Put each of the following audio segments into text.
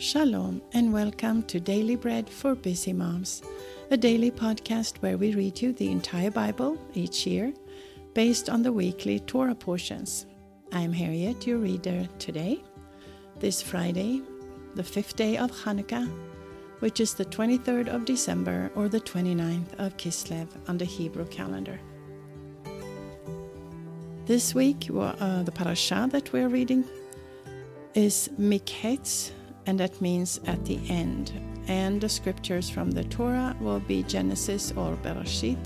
Shalom and welcome to Daily Bread for Busy Moms, a daily podcast where we read you the entire Bible each year based on the weekly Torah portions. I am Harriet, your reader today, this Friday, the fifth day of Hanukkah, which is the 23rd of December or the 29th of Kislev on the Hebrew calendar. This week, uh, the parasha that we're reading is Miketz, and that means at the end. And the scriptures from the Torah will be Genesis or Bereshit,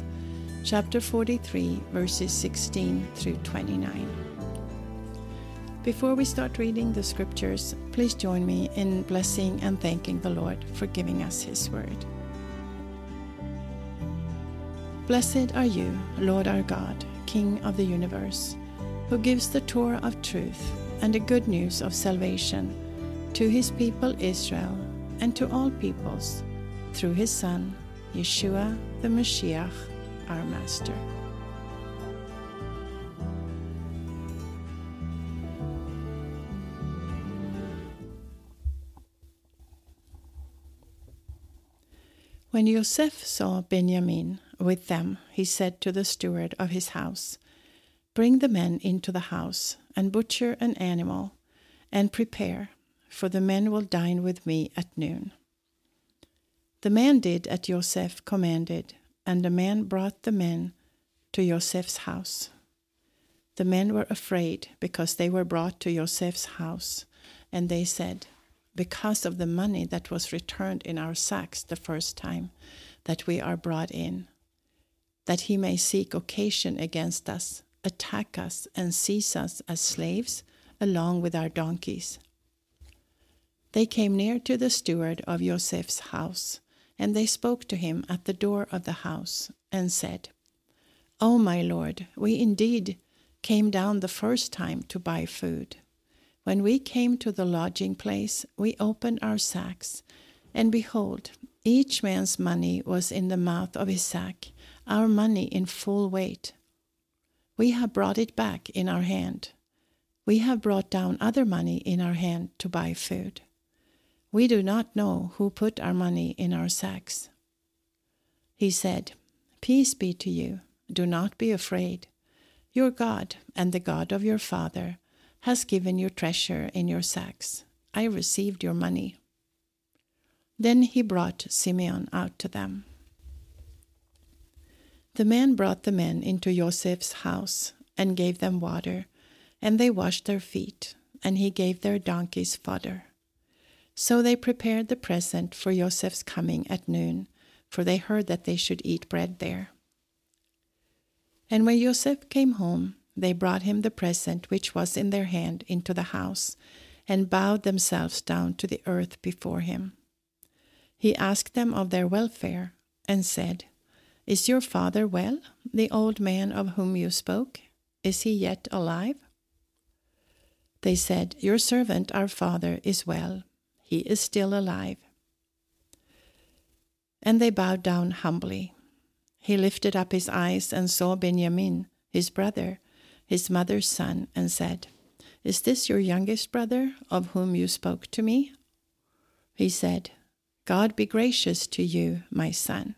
chapter 43, verses 16 through 29. Before we start reading the scriptures, please join me in blessing and thanking the Lord for giving us His word. Blessed are you, Lord our God, King of the universe, who gives the Torah of truth and the good news of salvation to his people Israel and to all peoples through his Son, Yeshua the Mashiach, our Master. When Yosef saw Benjamin with them, he said to the steward of his house, Bring the men into the house, and butcher an animal, and prepare for the men will dine with me at noon. The man did as Joseph commanded, and the man brought the men to Joseph's house. The men were afraid because they were brought to Joseph's house, and they said, Because of the money that was returned in our sacks the first time that we are brought in, that he may seek occasion against us, attack us, and seize us as slaves, along with our donkeys. They came near to the steward of Joseph's house, and they spoke to him at the door of the house, and said, O my lord, we indeed came down the first time to buy food. When we came to the lodging place, we opened our sacks, and behold, each man's money was in the mouth of his sack, our money in full weight. We have brought it back in our hand. We have brought down other money in our hand to buy food. We do not know who put our money in our sacks. He said, Peace be to you. Do not be afraid. Your God and the God of your father has given you treasure in your sacks. I received your money. Then he brought Simeon out to them. The man brought the men into Joseph's house and gave them water, and they washed their feet, and he gave their donkeys fodder. So they prepared the present for Joseph's coming at noon, for they heard that they should eat bread there. And when Joseph came home, they brought him the present which was in their hand into the house, and bowed themselves down to the earth before him. He asked them of their welfare, and said, Is your father well, the old man of whom you spoke? Is he yet alive? They said, Your servant, our father, is well he is still alive. And they bowed down humbly. He lifted up his eyes and saw Benjamin, his brother, his mother's son, and said, Is this your youngest brother, of whom you spoke to me? He said, God be gracious to you, my son.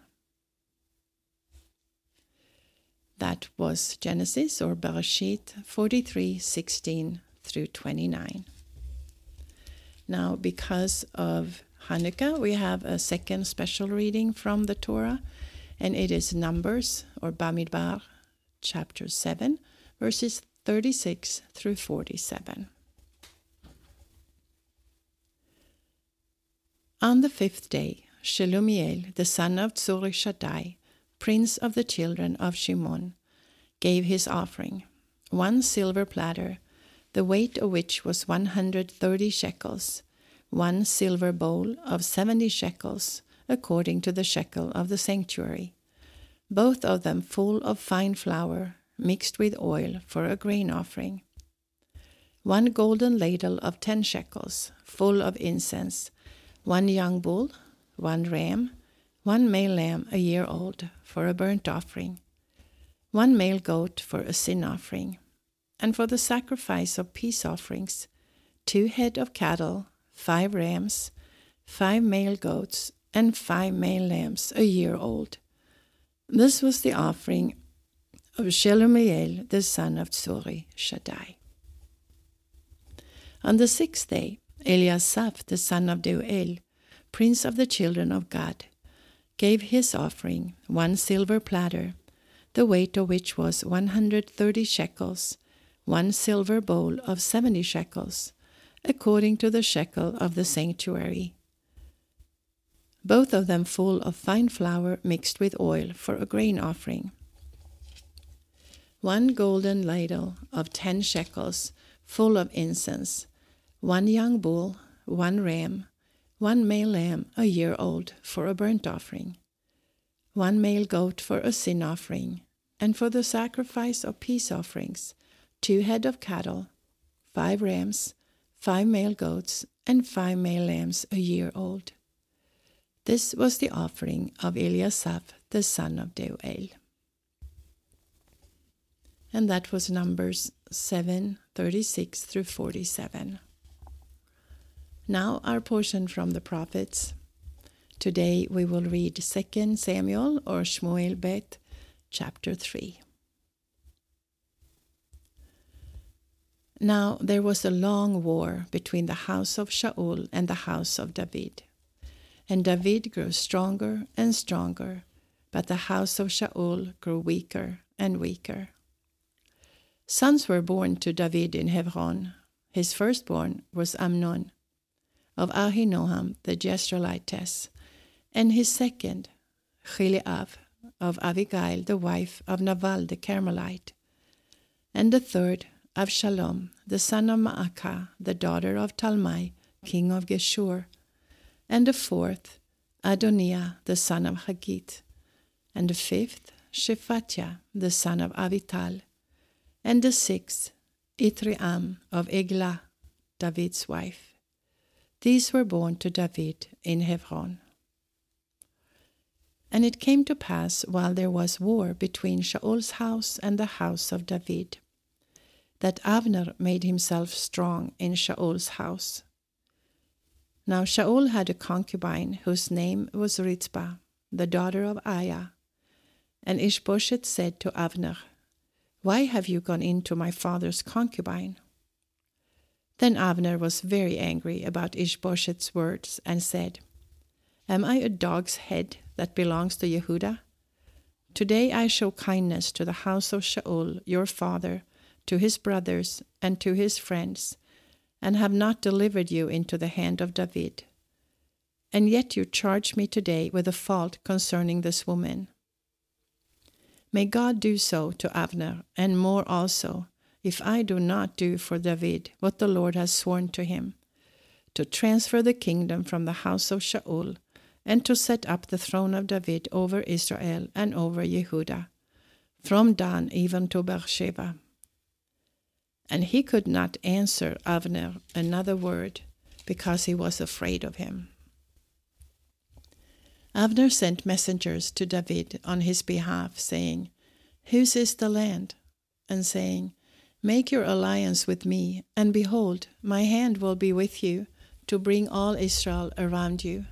That was Genesis or Bereshit 43 16 through 29. Now, because of Hanukkah, we have a second special reading from the Torah, and it is Numbers or Bamidbar, chapter 7, verses 36 through 47. On the fifth day, Shelumiel, the son of Tzurishaddai, prince of the children of Shimon, gave his offering one silver platter the weight of which was 130 shekels, one silver bowl of 70 shekels, according to the shekel of the sanctuary, both of them full of fine flour mixed with oil for a grain offering. One golden ladle of 10 shekels, full of incense, one young bull, one ram, one male lamb a year old for a burnt offering, one male goat for a sin offering and for the sacrifice of peace offerings, two head of cattle, five rams, five male goats, and five male lambs a year old. This was the offering of Shelumiel, the son of Tzurishaddai. On the sixth day, Eliasaph, the son of Deuel, prince of the children of Gad, gave his offering, one silver platter, the weight of which was 130 shekels, one silver bowl of 70 shekels, according to the shekel of the sanctuary. Both of them full of fine flour mixed with oil for a grain offering. One golden ladle of 10 shekels full of incense, one young bull, one ram, one male lamb a year old for a burnt offering, one male goat for a sin offering, and for the sacrifice of peace offerings, two head of cattle, five rams, five male goats, and five male lambs a year old. This was the offering of Eliasaph, the son of Deuel. And that was Numbers 7 36 through 47. Now, our portion from the prophets. Today we will read 2 Samuel or Shmuel Bet, chapter 3. Now there was a long war between the house of Shaul and the house of David. And David grew stronger and stronger, but the house of Shaul grew weaker and weaker. Sons were born to David in Hebron. His firstborn was Amnon of Ahinoam the Jezreelitess, and his second, Chileab, of Abigail, the wife of Nabal the Carmelite, and the third, Avshalom, the son of Maacah, the daughter of Talmai, king of Geshur, and the fourth, Adoniah, the son of Haggith, and the fifth, Shephatiah, the son of Avital, and the sixth, Itriam of Eglah, David's wife. These were born to David in Hebron. And it came to pass while there was war between Shaul's house and the house of David, that Abner made himself strong in Shaul's house. Now Shaul had a concubine whose name was Rizpah, the daughter of Aiah. And Ishbosheth said to Abner, Why have you gone into my father's concubine? Then Abner was very angry about Ishbosheth's words and said, Am I a dog's head that belongs to Yehudah? Today I show kindness to the house of Shaul, your father, to his brothers, and to his friends, and have not delivered you into the hand of David. And yet you charge me today with a fault concerning this woman. May God do so to Abner, and more also, if I do not do for David what the Lord has sworn to him, to transfer the kingdom from the house of Shaul, and to set up the throne of David over Israel and over Yehudah, from Dan even to Beersheba. And he could not answer Avner another word, because he was afraid of him. Avner sent messengers to David on his behalf, saying, Whose is the land? And saying, Make your alliance with me, and behold, my hand will be with you to bring all Israel around you.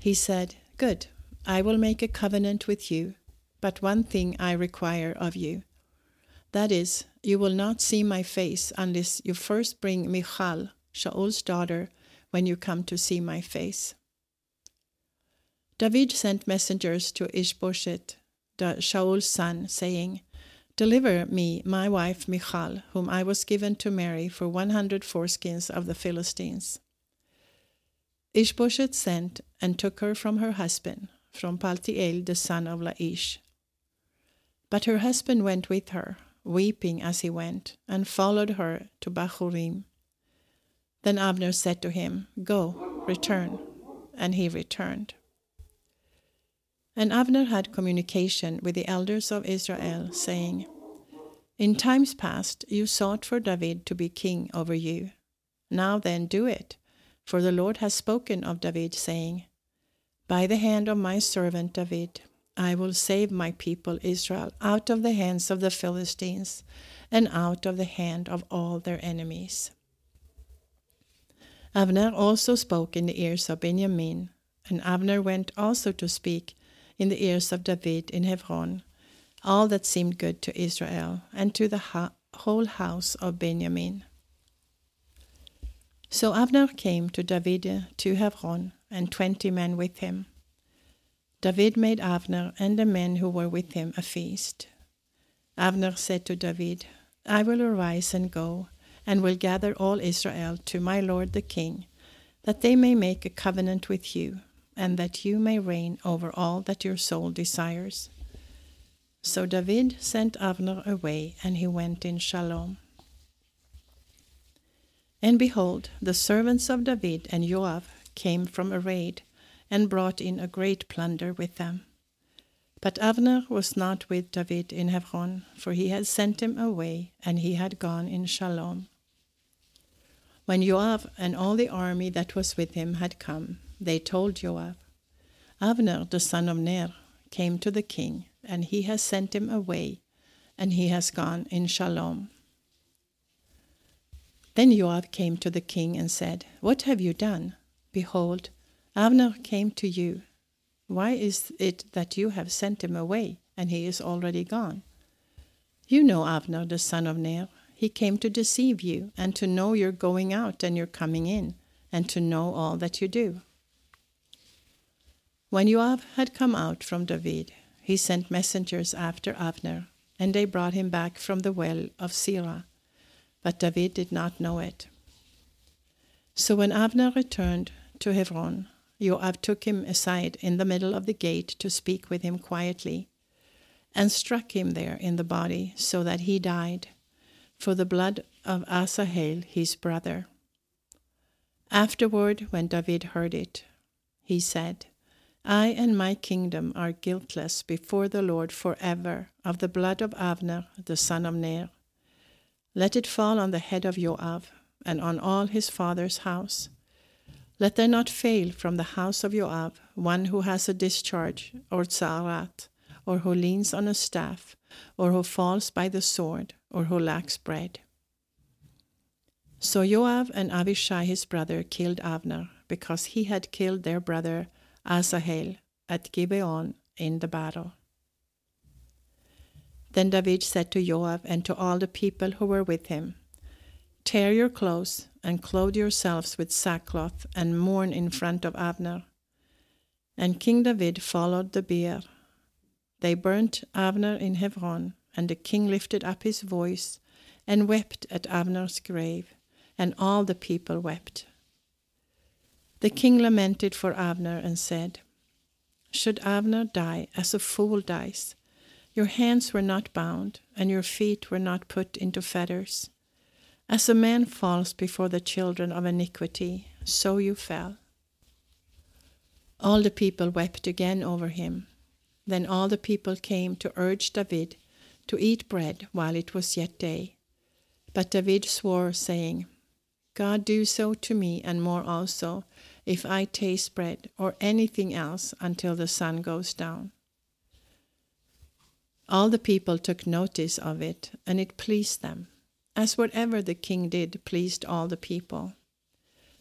He said, Good, I will make a covenant with you, but one thing I require of you. That is, you will not see my face unless you first bring Michal, Shaul's daughter, when you come to see my face. David sent messengers to Ishbosheth, Shaul's son, saying, Deliver me my wife Michal, whom I was given to marry for one hundred foreskins of the Philistines. Ishbosheth sent and took her from her husband, from Paltiel the son of Laish. But her husband went with her, weeping as he went, and followed her to Bahurim. Then Abner said to him, Go, return. And he returned. And Abner had communication with the elders of Israel, saying, In times past you sought for David to be king over you. Now then, do it, for the Lord has spoken of David, saying, By the hand of my servant David, I will save my people Israel out of the hands of the Philistines and out of the hand of all their enemies. Avner also spoke in the ears of Benjamin, and Avner went also to speak in the ears of David in Hebron, all that seemed good to Israel and to the ha- whole house of Benjamin. So Avner came to David to Hebron, and twenty men with him. David made Avner and the men who were with him a feast. Avner said to David, I will arise and go, and will gather all Israel to my lord the king, that they may make a covenant with you, and that you may reign over all that your soul desires. So David sent Avner away, and he went in shalom. And behold, the servants of David and Joab came from a raid, and brought in a great plunder with them. But Avner was not with David in Hebron, for he had sent him away, and he had gone in shalom. When Joab and all the army that was with him had come, they told Joab, Avner the son of Ner came to the king, and he has sent him away, and he has gone in shalom. Then Joab came to the king and said, What have you done? Behold, Avner came to you. Why is it that you have sent him away, and he is already gone? You know Avner the son of Ner. He came to deceive you, and to know your going out and your coming in, and to know all that you do. When Joab had come out from David, he sent messengers after Avner, and they brought him back from the well of Sirah. But David did not know it. So when Avner returned to Hebron, Joab took him aside in the middle of the gate to speak with him quietly, and struck him there in the body, so that he died, for the blood of Asahel his brother. Afterward, when David heard it, he said, I and my kingdom are guiltless before the Lord forever of the blood of Avner the son of Ner. Let it fall on the head of Joab and on all his father's house. Let there not fail from the house of Joab one who has a discharge or tzarat, or who leans on a staff, or who falls by the sword, or who lacks bread. So Joab and Abishai his brother killed Avner, because he had killed their brother Asahel at Gibeon in the battle. Then David said to Joab and to all the people who were with him, Tear your clothes and clothe yourselves with sackcloth and mourn in front of Avner. And King David followed the bier. They burnt Avner in Hebron, and the king lifted up his voice and wept at Avner's grave, and all the people wept. The king lamented for Avner and said, Should Avner die as a fool dies? Your hands were not bound, and your feet were not put into fetters. As a man falls before the children of iniquity, so you fell. All the people wept again over him. Then all the people came to urge David to eat bread while it was yet day. But David swore, saying, God do so to me and more also, if I taste bread or anything else until the sun goes down. All the people took notice of it, and it pleased them, as whatever the king did pleased all the people.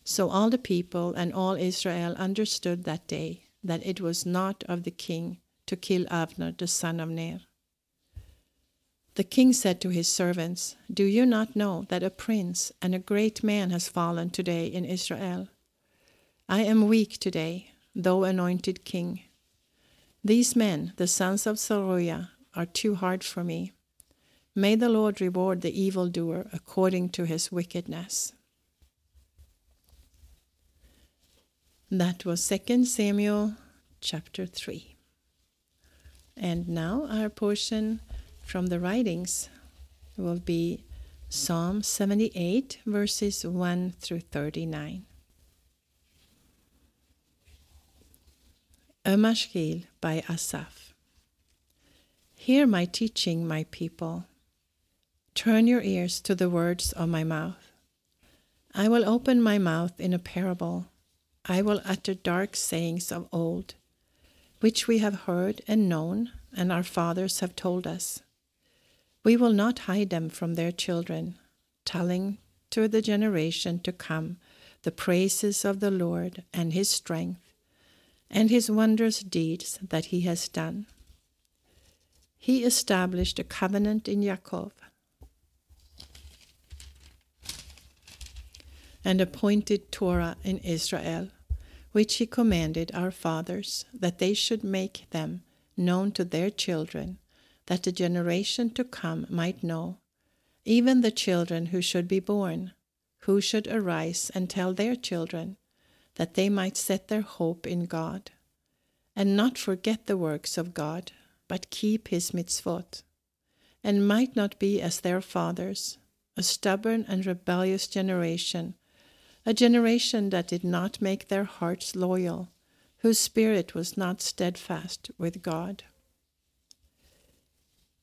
So all the people and all Israel understood that day that it was not of the king to kill Avner the son of Ner. The king said to his servants, Do you not know that a prince and a great man has fallen today in Israel? I am weak today, though anointed king. These men, the sons of Zeruiah, are too hard for me. May the Lord reward the evildoer according to his wickedness. That was 2 Samuel chapter 3. And now our portion from the writings will be Psalm 78, verses 1 through 39. A Mashgil by Asaph. Hear my teaching, my people. Turn your ears to the words of my mouth. I will open my mouth in a parable. I will utter dark sayings of old, which we have heard and known, and our fathers have told us. We will not hide them from their children, telling to the generation to come the praises of the Lord and his strength, and his wondrous deeds that he has done. He established a covenant in Jacob and appointed Torah in Israel, which he commanded our fathers, that they should make them known to their children, that the generation to come might know, even the children who should be born who should arise and tell their children, that they might set their hope in God, and not forget the works of God, but keep his mitzvot, and might not be as their fathers, a stubborn and rebellious generation, a generation that did not make their hearts loyal, whose spirit was not steadfast with God.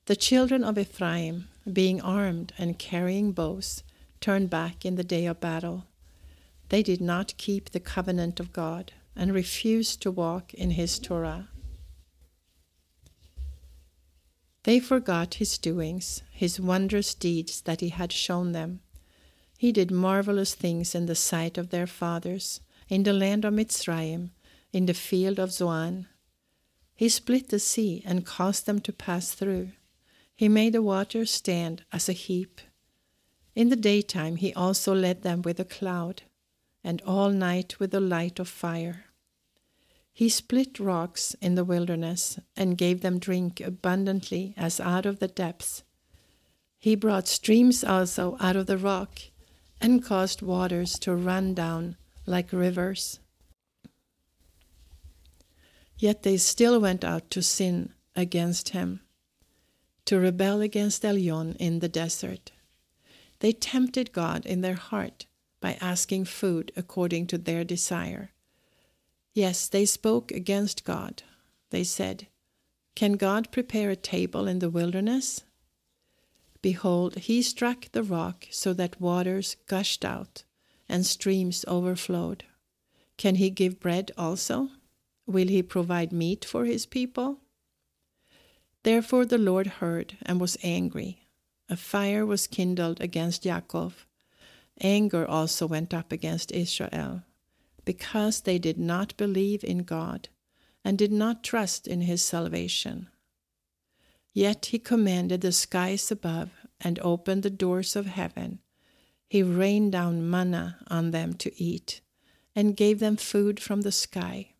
The children of Ephraim, being armed and carrying bows, turned back in the day of battle. They did not keep the covenant of God and refused to walk in his Torah. They forgot his doings, his wondrous deeds that he had shown them. He did marvelous things in the sight of their fathers, in the land of Mitzrayim, in the field of Zoan. He split the sea and caused them to pass through. He made the waters stand as a heap. In the daytime he also led them with a cloud, and all night with a light of fire. He split rocks in the wilderness and gave them drink abundantly as out of the depths. He brought streams also out of the rock and caused waters to run down like rivers. Yet they still went out to sin against him, to rebel against Elyon in the desert. They tempted God in their heart by asking food according to their desire. Yes, they spoke against God. They said, Can God prepare a table in the wilderness? Behold, he struck the rock so that waters gushed out and streams overflowed. Can he give bread also? Will he provide meat for his people? Therefore the Lord heard and was angry a fire was kindled against Jacob. Anger also went up against Israel, because they did not believe in God and did not trust in his salvation. Yet he commanded the skies above and opened the doors of heaven. He rained down manna on them to eat and gave them food from the sky.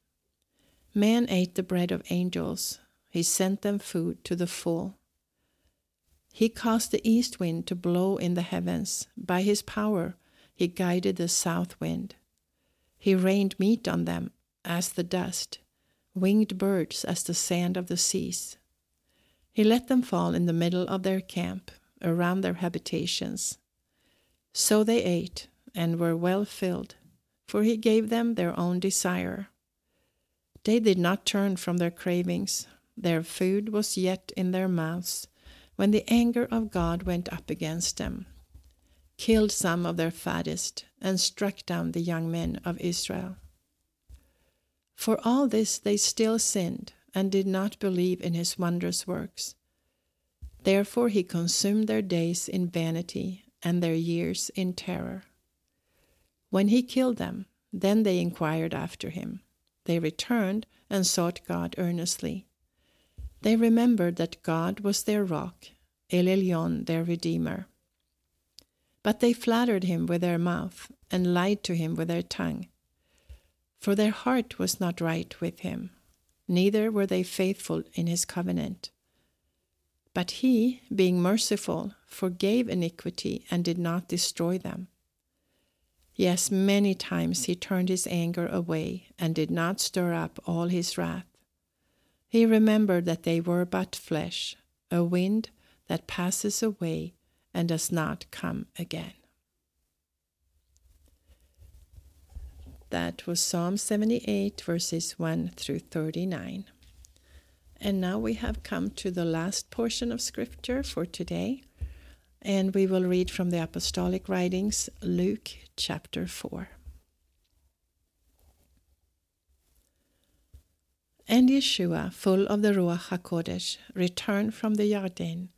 Man ate the bread of angels. He sent them food to the full. He caused the east wind to blow in the heavens. By his power, he guided the south wind. He rained meat on them as the dust, winged birds as the sand of the seas. He let them fall in the middle of their camp, around their habitations. So they ate and were well filled, for he gave them their own desire. They did not turn from their cravings, their food was yet in their mouths when the anger of God went up against them, killed some of their fattest, and struck down the young men of Israel. For all this they still sinned and did not believe in his wondrous works. Therefore he consumed their days in vanity and their years in terror. When he killed them, then they inquired after him. They returned and sought God earnestly. They remembered that God was their rock, El Elyon their Redeemer. But they flattered him with their mouth and lied to him with their tongue. For their heart was not right with him, neither were they faithful in his covenant. But he, being merciful, forgave iniquity and did not destroy them. Yes, many times he turned his anger away and did not stir up all his wrath. He remembered that they were but flesh, a wind that passes away and does not come again. That was Psalm 78, verses 1 through 39. And now we have come to the last portion of Scripture for today, and we will read from the Apostolic Writings, Luke chapter 4. And Yeshua, full of the Ruach HaKodesh, returned from the Yarden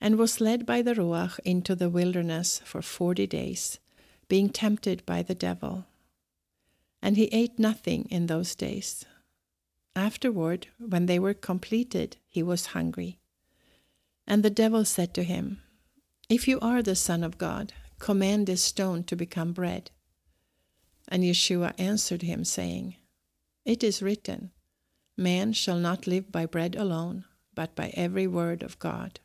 and was led by the Ruach into the wilderness for forty days, being tempted by the devil. And he ate nothing in those days. Afterward, when they were completed, he was hungry. And the devil said to him, If you are the Son of God, command this stone to become bread. And Yeshua answered him, saying, It is written, Man shall not live by bread alone, but by every word of God.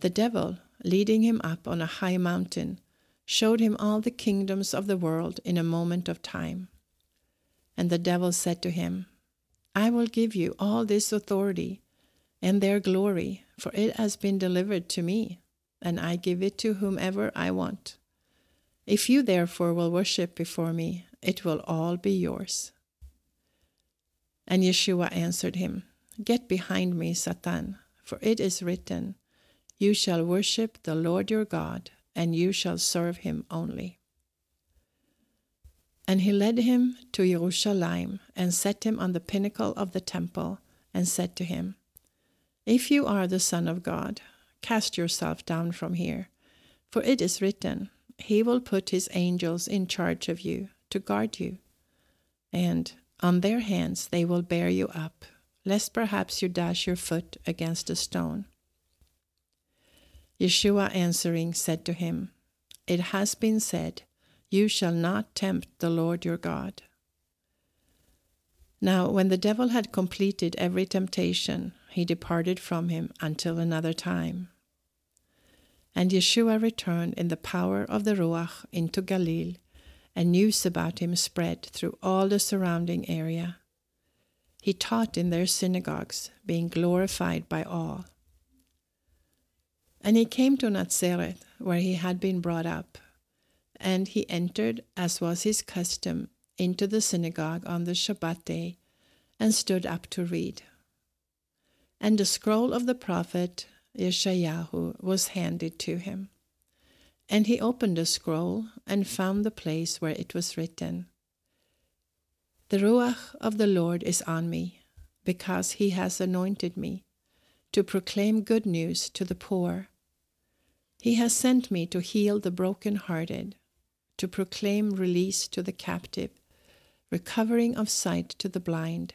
The devil, leading him up on a high mountain, showed him all the kingdoms of the world in a moment of time. And the devil said to him, I will give you all this authority and their glory, for it has been delivered to me, and I give it to whomever I want. If you therefore will worship before me, it will all be yours. And Yeshua answered him, Get behind me, Satan, for it is written, You shall worship the Lord your God, and you shall serve him only. And he led him to Jerusalem, and set him on the pinnacle of the temple, and said to him, If you are the Son of God, cast yourself down from here, for it is written, He will put His angels in charge of you to guard you, and on their hands they will bear you up, lest perhaps you dash your foot against a stone. Yeshua answering said to him, It has been said, You shall not tempt the Lord your God. Now, when the devil had completed every temptation, he departed from him until another time. And Yeshua returned in the power of the Ruach into Galilee, and news about him spread through all the surrounding area. He taught in their synagogues, being glorified by all. And he came to Nazareth, where he had been brought up. And he entered, as was his custom, into the synagogue on the Shabbat day, and stood up to read. And the scroll of the prophet Yeshayahu was handed to him. And he opened the scroll and found the place where it was written The Ruach of the Lord is on me, because he has anointed me to proclaim good news to the poor. He has sent me to heal the broken-hearted, to proclaim release to the captive, recovering of sight to the blind,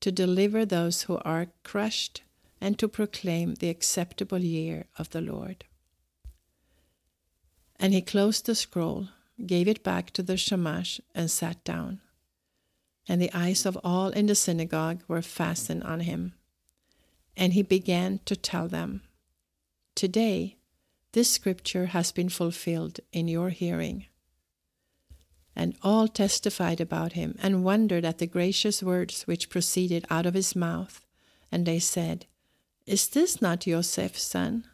to deliver those who are crushed, and to proclaim the acceptable year of the Lord. And he closed the scroll, gave it back to the Shamash, and sat down. And the eyes of all in the synagogue were fastened on him. And he began to tell them, Today, this scripture has been fulfilled in your hearing. And all testified about him and wondered at the gracious words which proceeded out of his mouth. And they said, Is this not Joseph's son?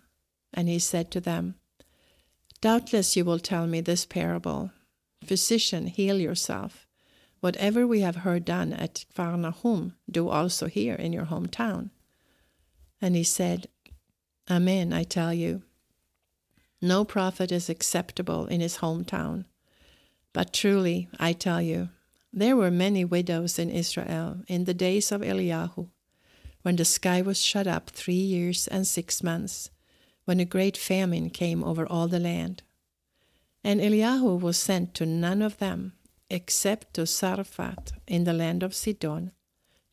And he said to them, Doubtless you will tell me this parable Physician, heal yourself. Whatever we have heard done at Pharnahum, do also here in your hometown. And he said, Amen, I tell you. No prophet is acceptable in his hometown. But truly, I tell you, there were many widows in Israel in the days of Eliyahu, when the sky was shut up three years and six months, when a great famine came over all the land. And Eliyahu was sent to none of them, except to Zarephath in the land of Sidon,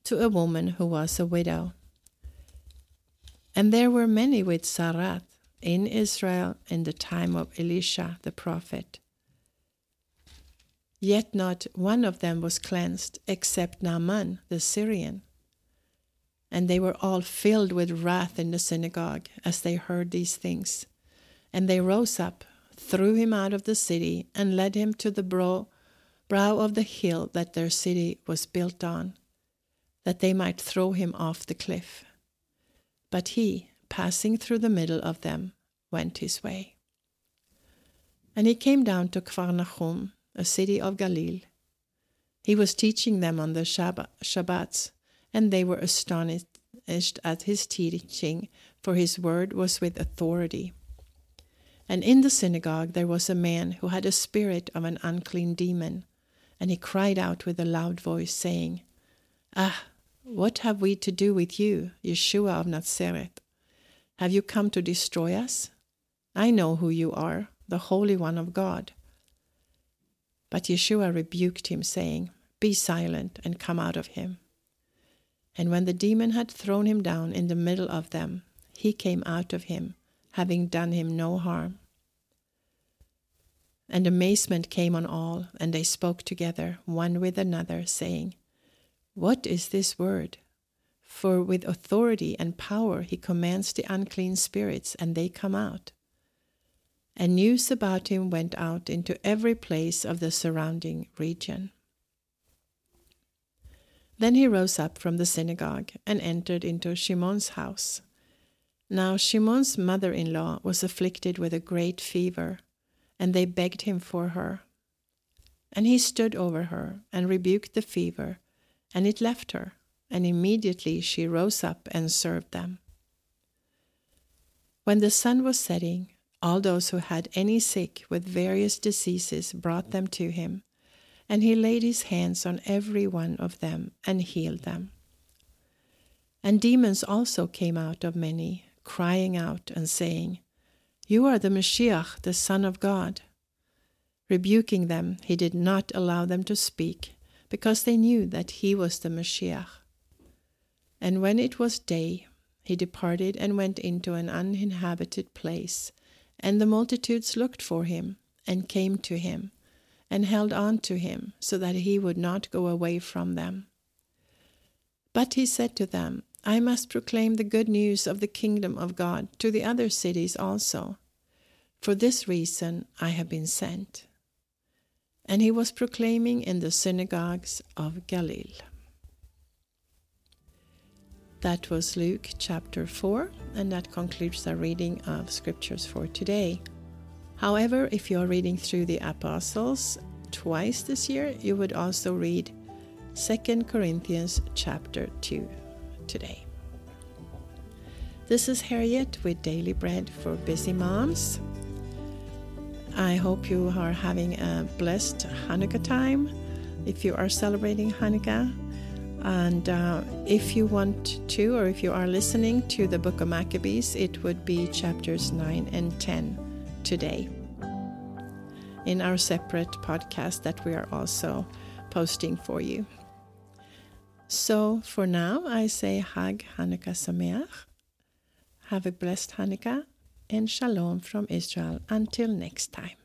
to a woman who was a widow. And there were many with Zarephath in Israel in the time of Elisha the prophet. Yet not one of them was cleansed except Naaman the Syrian. And they were all filled with wrath in the synagogue as they heard these things. And they rose up, threw him out of the city, and led him to the brow, brow of the hill that their city was built on, that they might throw him off the cliff. But he, passing through the middle of them, went his way. And he came down to Kvarnachum, a city of Galilee. He was teaching them on the Shabbats, and they were astonished at his teaching, for his word was with authority. And in the synagogue there was a man who had a spirit of an unclean demon, and he cried out with a loud voice, saying, Ah, what have we to do with you, Yeshua of Nazareth? Have you come to destroy us? I know who you are, the Holy One of God. But Yeshua rebuked him, saying, Be silent and come out of him. And when the demon had thrown him down in the middle of them, he came out of him, having done him no harm. And amazement came on all, and they spoke together, one with another, saying, What is this word? For with authority and power he commands the unclean spirits, and they come out. And news about him went out into every place of the surrounding region. Then he rose up from the synagogue and entered into Shimon's house. Now Shimon's mother in law was afflicted with a great fever, and they begged him for her. And he stood over her and rebuked the fever, and it left her, and immediately she rose up and served them. When the sun was setting, all those who had any sick with various diseases brought them to him and he laid his hands on every one of them and healed them. And demons also came out of many, crying out and saying, You are the Messiah, the Son of God. Rebuking them, he did not allow them to speak, because they knew that he was the Messiah. And when it was day, he departed and went into an uninhabited place, and the multitudes looked for him and came to him and held on to him so that he would not go away from them. But he said to them, I must proclaim the good news of the kingdom of God to the other cities also. For this reason I have been sent. And he was proclaiming in the synagogues of Galilee. That was Luke chapter 4, and that concludes our reading of scriptures for today. However, if you're reading through the Apostles twice this year, you would also read 2 Corinthians chapter 2 today. This is Harriet with Daily Bread for Busy Moms. I hope you are having a blessed Hanukkah time if you are celebrating Hanukkah. And uh, if you want to, or if you are listening to the book of Maccabees, it would be chapters 9 and 10 today in our separate podcast that we are also posting for you. So for now, I say Hag Hanukkah Sameach. Have a blessed Hanukkah and Shalom from Israel. Until next time.